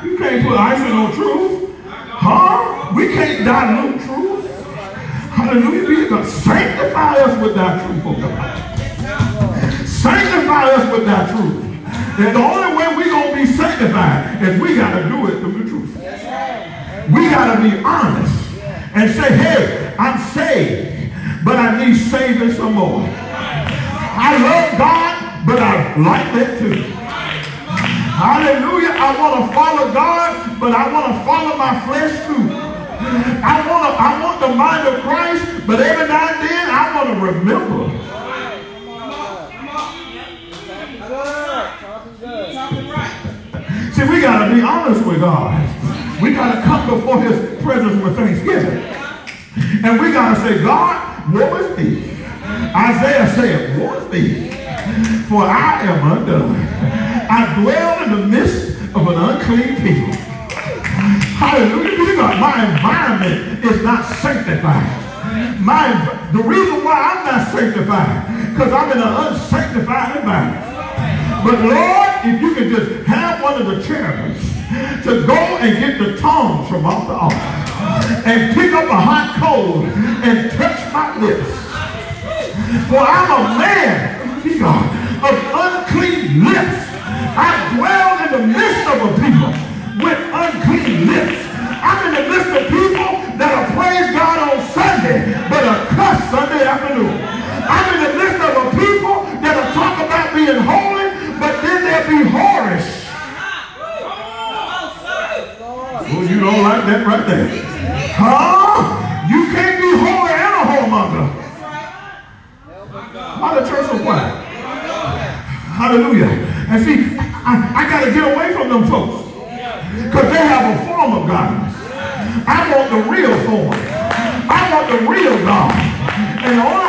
You can't put icing on truth. Huh? We can't dilute truth. Hallelujah. Sanctify us with thy truth, oh God. Sanctify us with thy truth. And the only way we're gonna be sanctified is we gotta do it through the truth. We got to be honest and say, hey, I'm saved, but I need saving some more. I love God, but I like that too. Hallelujah. I want to follow God, but I want to follow my flesh too. I want to, I want the mind of Christ, but every now and then I want to remember. See, we got to be honest with God. We got to come before his presence with thanksgiving. And we got to say, God, woe is me. Isaiah said, woe is me. For I am undone. I dwell in the midst of an unclean people. Hallelujah God. My environment is not sanctified. My, the reason why I'm not sanctified, because I'm in an unsanctified environment. But Lord, if you could just have one of the cherubims to go and get the tongs from off the altar and pick up a hot coal and touch my lips. For I'm a man, of unclean lips. I dwell in the midst of a people with unclean lips. I'm in the midst of people that will praise God on Sunday, but a cuss Sunday afternoon. I'm in the midst they'll whorish. Oh, you don't like that right there. Huh? You can't be holy and a whoremonger. Why the church of what? Hallelujah. And see, I, I got to get away from them folks. Because they have a form of godliness. I want the real form. I want the real God. And the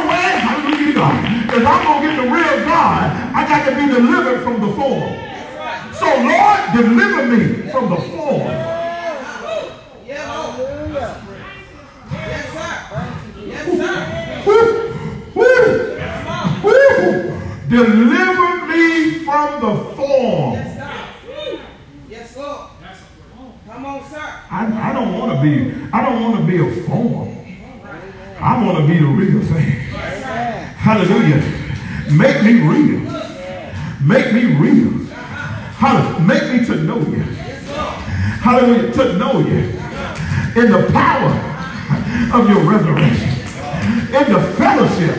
if I'm going to get the real God, I got to be delivered from the form. So, Lord, deliver me from the form. Deliver me from the form. Yes, Lord. Come on, sir. I, I don't want to be, I don't want to be a form. I want to be the real thing. Hallelujah. Make me real. Make me real. Hallelujah. Make me to know you. Hallelujah. To know you. In the power of your resurrection. In the fellowship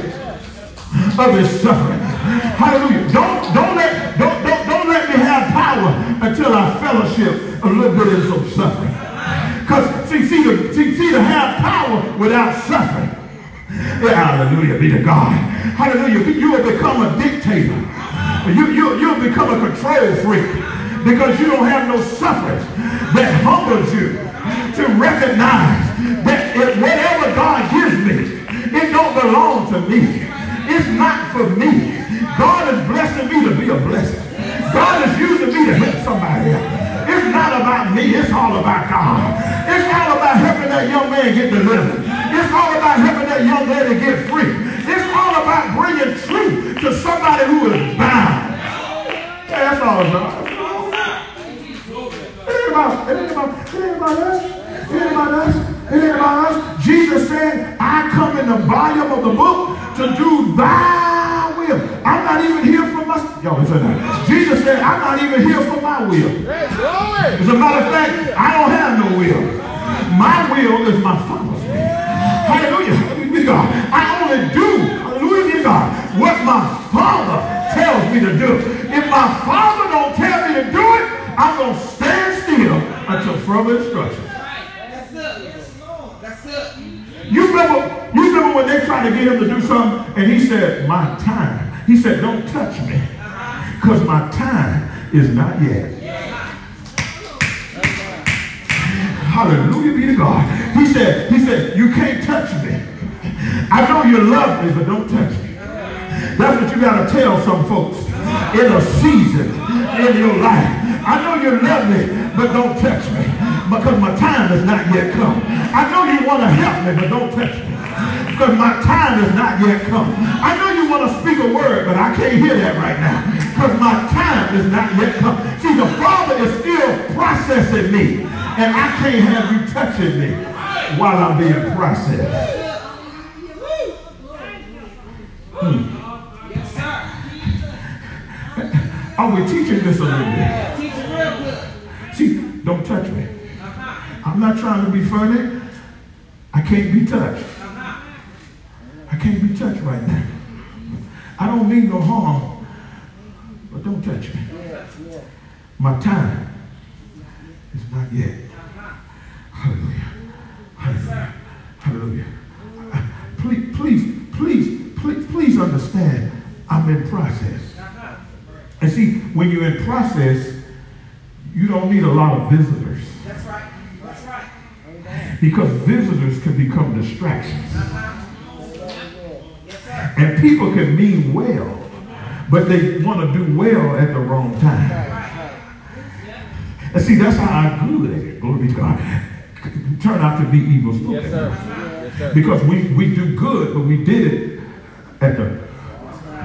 of his suffering. Hallelujah. Don't, don't, let, don't, don't, don't let me have power until I fellowship a little bit in some suffering. Because see, see, to, see, see, to have power without suffering. Hallelujah be to God. Hallelujah. You will become a dictator. You, you, you'll become a control freak because you don't have no suffering that humbles you to recognize that if whatever God gives me, it don't belong to me. It's not for me. God is blessing me to be a blessing. God is using me to help somebody else. It's not about me. It's all about God. It's all about helping that young man get delivered. It's all about helping that young lady get free. It's all about bringing truth to somebody who is bound. Yeah, that's all it's about. It ain't about, it ain't about, it ain't about us. It ain't about us. It ain't about us. Jesus said, I come in the volume of the book to do thy will. I'm not even here for my, y'all listen. Jesus said, I'm not even here for my will. As a matter of fact, I don't have no will. My will is my. Hallelujah. God. I only do, hallelujah God, what my Father tells me to do. If my Father don't tell me to do it, I'm going to stand still until further instructions. You remember, you remember when they tried to get him to do something and he said, my time. He said, don't touch me because my time is not yet. Hallelujah be to God. He said, he said, you can't touch me. I know you love me, but don't touch me. That's what you got to tell some folks in a season in your life. I know you love me, but don't touch me because my time has not yet come. I know you want to help me, but don't touch me because my time has not yet come. I know you want to speak a word, but I can't hear that right now because my time is not yet come. See, the Father is still processing me, and I can't have you touching me while I'm being processed. Yes, sir. Are we teaching this a little bit? Teach real good. See, don't touch me. I'm not trying to be funny. I can't be touched. I can't be touched right now. I don't mean no harm, but don't touch me. My time is not yet. Hallelujah. Hallelujah. Hallelujah. I'm in process. And see, when you're in process, you don't need a lot of visitors That's right. That's right. because visitors can become distractions. Yes. And people can mean well, but they want to do well at the wrong time. And see, that's how I our good, glory be to God, turn out to be evil spoken. Yes, sir. Yes, sir. Because we, we do good, but we did it at the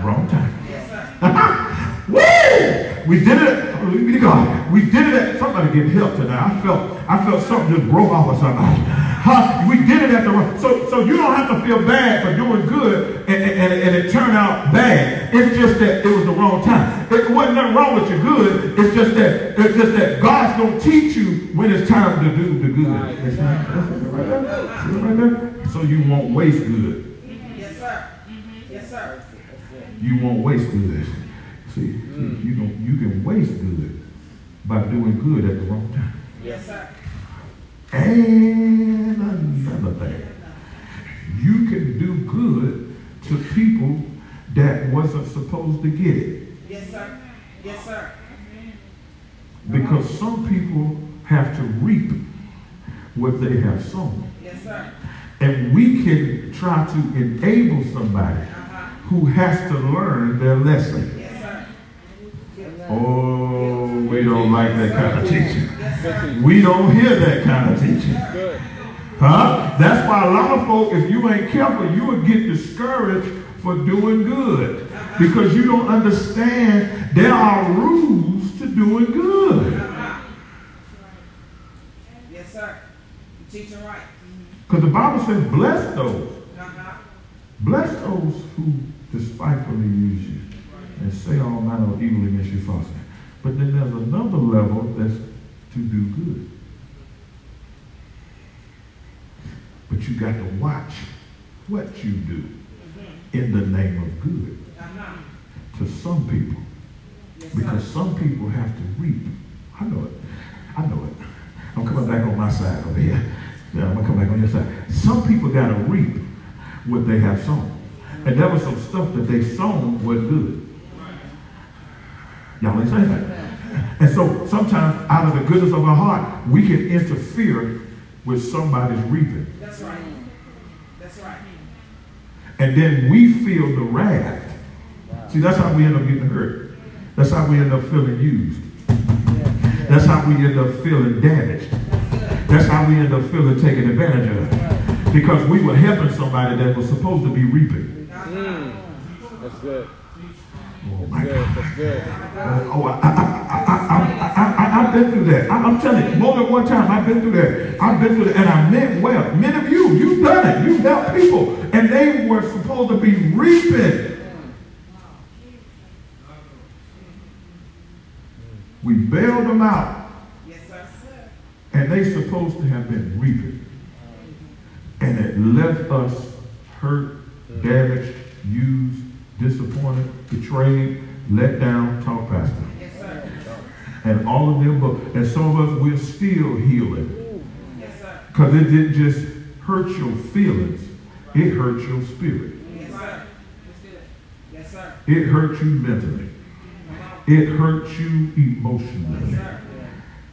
wrong time. Yes, sir. Woo! We did it. Hallelujah be to God. We did it at somebody get help tonight. I felt I felt something just broke off of somebody. Huh? We did it at the wrong. So so you don't have to feel bad for doing good and, and, and it turned out bad. It's just that it was the wrong time. It wasn't nothing wrong with your good. It's just that it's just that God's gonna teach you when it's time to do the good. It's not- that's it right there. See it right there? So you won't waste good. Yes, sir. Mm-hmm. Yes, sir. You won't waste good. See, mm. you don't. You can waste good by doing good at the wrong time. Yes, sir. And another thing, you can do good to people that wasn't supposed to get it, Yes, sir. Yes, sir. because some people have to reap what they have sown, Yes, sir. and we can try to enable somebody. Who has to learn their lesson. Yes. Oh, we don't like that kind of teaching. We don't hear that kind of teaching. Huh? That's why a lot of folk, if you ain't careful, you would get discouraged for doing good. Because you don't understand there are rules to doing good. Yes, sir. You teaching right. Because the Bible says, bless those. Uh-huh. Bless those who despitefully use you and say all manner of evil against you falsely. But then there's another level that's to do good. But you got to watch what you do. in the name of good to some people. Because some people have to reap. I know it. I know it. I'm coming back on my side over here. Yeah, I'm gonna come back on your side. Some people gotta reap what they have sown. And there was some stuff that they sown was good. Y'all ain't saying that. And so sometimes out of the goodness of our heart, we can interfere with somebody's reaping. That's right. That's right. And then we feel the wrath. See, that's how we end up getting hurt. That's how we end up feeling used. That's how we end up feeling damaged. That's how we end up feeling taken advantage of. Because we were helping somebody that was supposed to be reaping good. Oh, good. Good. Oh, I, I, I, I, have been through that. I, am telling you, more than one time I've been through that. I've been through that, and I meant well. Many of you, you've done it. You've helped people, and they were supposed to be reaping. We bailed them out, and they supposed to have been reaping, and it left us hurt, damaged, used, disappointed, betrayed, let down, talk pastor. Yes. And all of them, but and some of us we're still healing. Yes. Because it didn't just hurt your feelings, it hurt your spirit. Yes, sir. Yes, sir. It hurt you mentally. It hurt you emotionally. Yes, sir.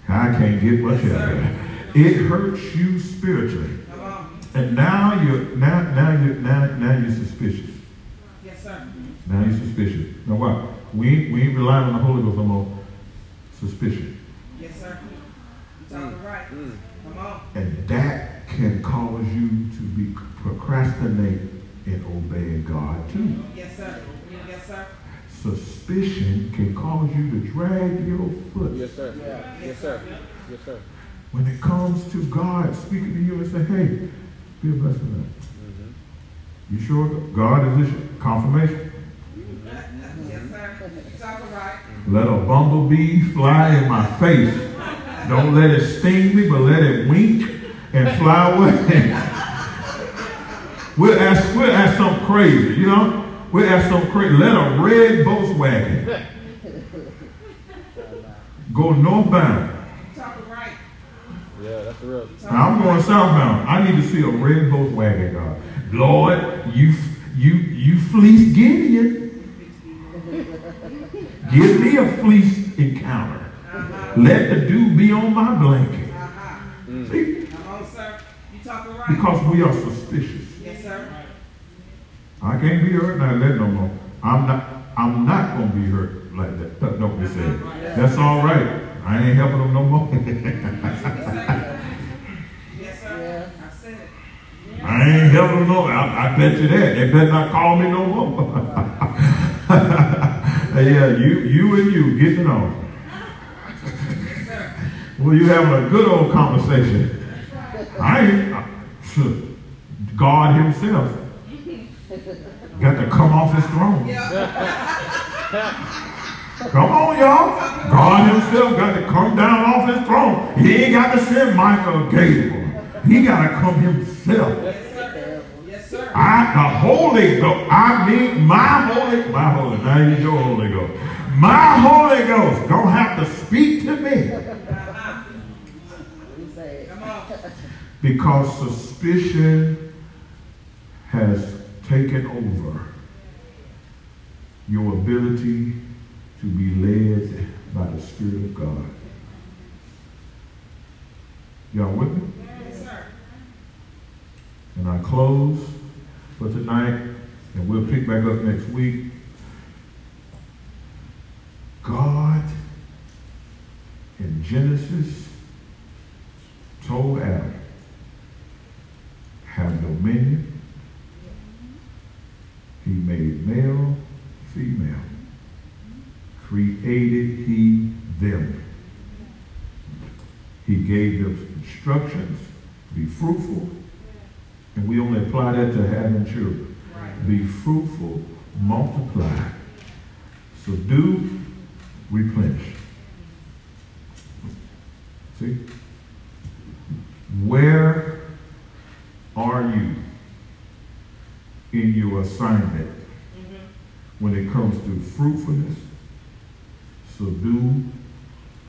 I can't get much Yes, better. It hurts you spiritually. And now you're now now you now now you're suspicious. Yes, sir. Now you're suspicious. Now what? We ain't we ain't relying on the Holy Ghost no more. Suspicion. Yes, sir. You're talking right. Mm. Come on. And that can cause you to be procrastinate in obeying God too. Yes, sir. Yes, sir. Suspicion can cause you to drag your foot. Yes, sir. Yes, sir. Yes, sir. When it comes to God speaking to you and say, hey, be a blessing. Mm-hmm. You sure God is this confirmation? Yes, sir. You talking right. Let a bumblebee fly in my face. Don't let it sting me, but let it wink and fly away. we'll ask, we'll ask something crazy, you know? We'll ask something crazy. Let a red Volkswagen go northbound. You. Yeah, that's the real. Now I'm going southbound. I need to see a red Volkswagen, God. Lord, you you you fleece Gideon. Give me a fleece encounter. Let the dew be on my blanket. Uh-huh. See? Come on, sir. You talking right. Because we are suspicious. Yes, sir. I can't be hurt like that no more. I'm not I'm not gonna be hurt like that. Don't- Don't be saying. That's all right. I ain't helping them no more. Yes, sir. I said it. I ain't helping them no more. I, I bet you that. They better not call me no more. yeah, you you and you getting on. Well, you having a good old conversation. I uh, God Himself got to come off His throne. Come on, y'all. God Himself got to come down off His throne. He ain't got to send Michael Gabriel. He got to come Himself. Sir. I, the Holy Ghost, I mean my Holy, my Holy, now you your Holy Ghost. My Holy Ghost don't have to speak to me. We say it. Come on. because suspicion has taken over your ability to be led by the Spirit of God. Y'all with me? Yes, sir. And I close for tonight, and we'll pick back up next week. God in Genesis told Adam, have dominion. He made male, female. Created he them. He gave them instructions, to be fruitful, and we only apply that to having children. Right. Be fruitful, multiply, subdue, replenish. See? Where are you in your assignment mm-hmm. when it comes to fruitfulness, subdue,